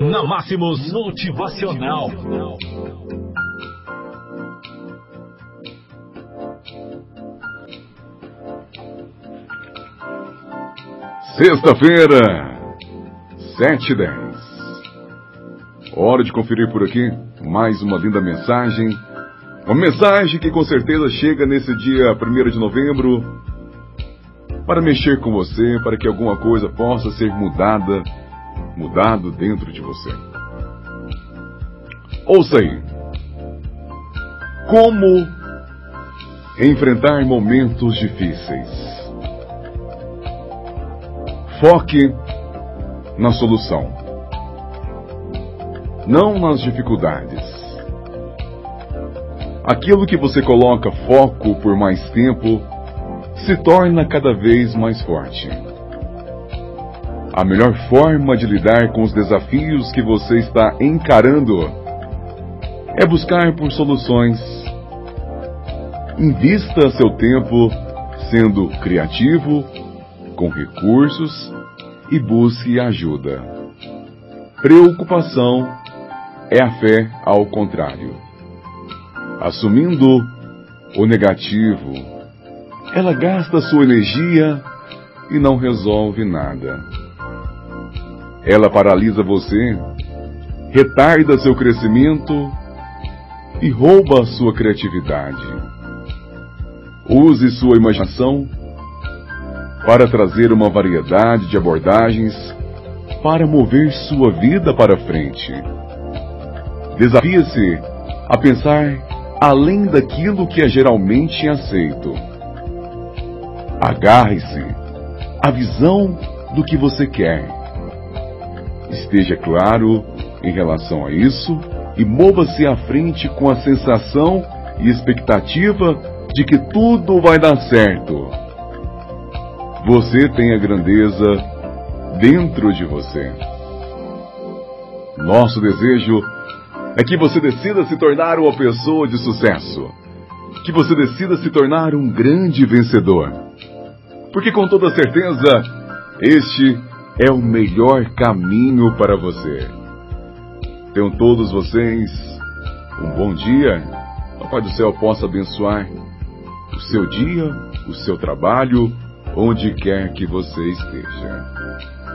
Na Máximos Motivacional. Sexta-feira, sete e dez. Hora de conferir por aqui mais uma linda mensagem. Uma mensagem que com certeza chega nesse dia 1 de novembro para mexer com você, para que alguma coisa possa ser mudada, mudado dentro de você. Ouça aí. Como enfrentar momentos difíceis? Foque na solução, não nas dificuldades. Aquilo que você coloca foco por mais tempo se torna cada vez mais forte. A melhor forma de lidar com os desafios que você está encarando é buscar por soluções. Invista seu tempo sendo criativo com recursos e busque ajuda. Preocupação é a fé ao contrário. Assumindo o negativo, ela gasta sua energia e não resolve nada. Ela paralisa você, retarda seu crescimento e rouba sua criatividade. Use sua imaginação para trazer uma variedade de abordagens para mover sua vida para frente. Desafie-se a pensar além daquilo que é geralmente aceito. Agarre-se à visão do que você quer. Esteja claro em relação a isso e mova-se à frente com a sensação e expectativa de que tudo vai dar certo você tem a grandeza dentro de você. Nosso desejo é que você decida se tornar uma pessoa de sucesso. Que você decida se tornar um grande vencedor. Porque com toda certeza, este é o melhor caminho para você. Tenham todos vocês um bom dia. O Pai do Céu possa abençoar o seu dia, o seu trabalho, onde quer que você esteja.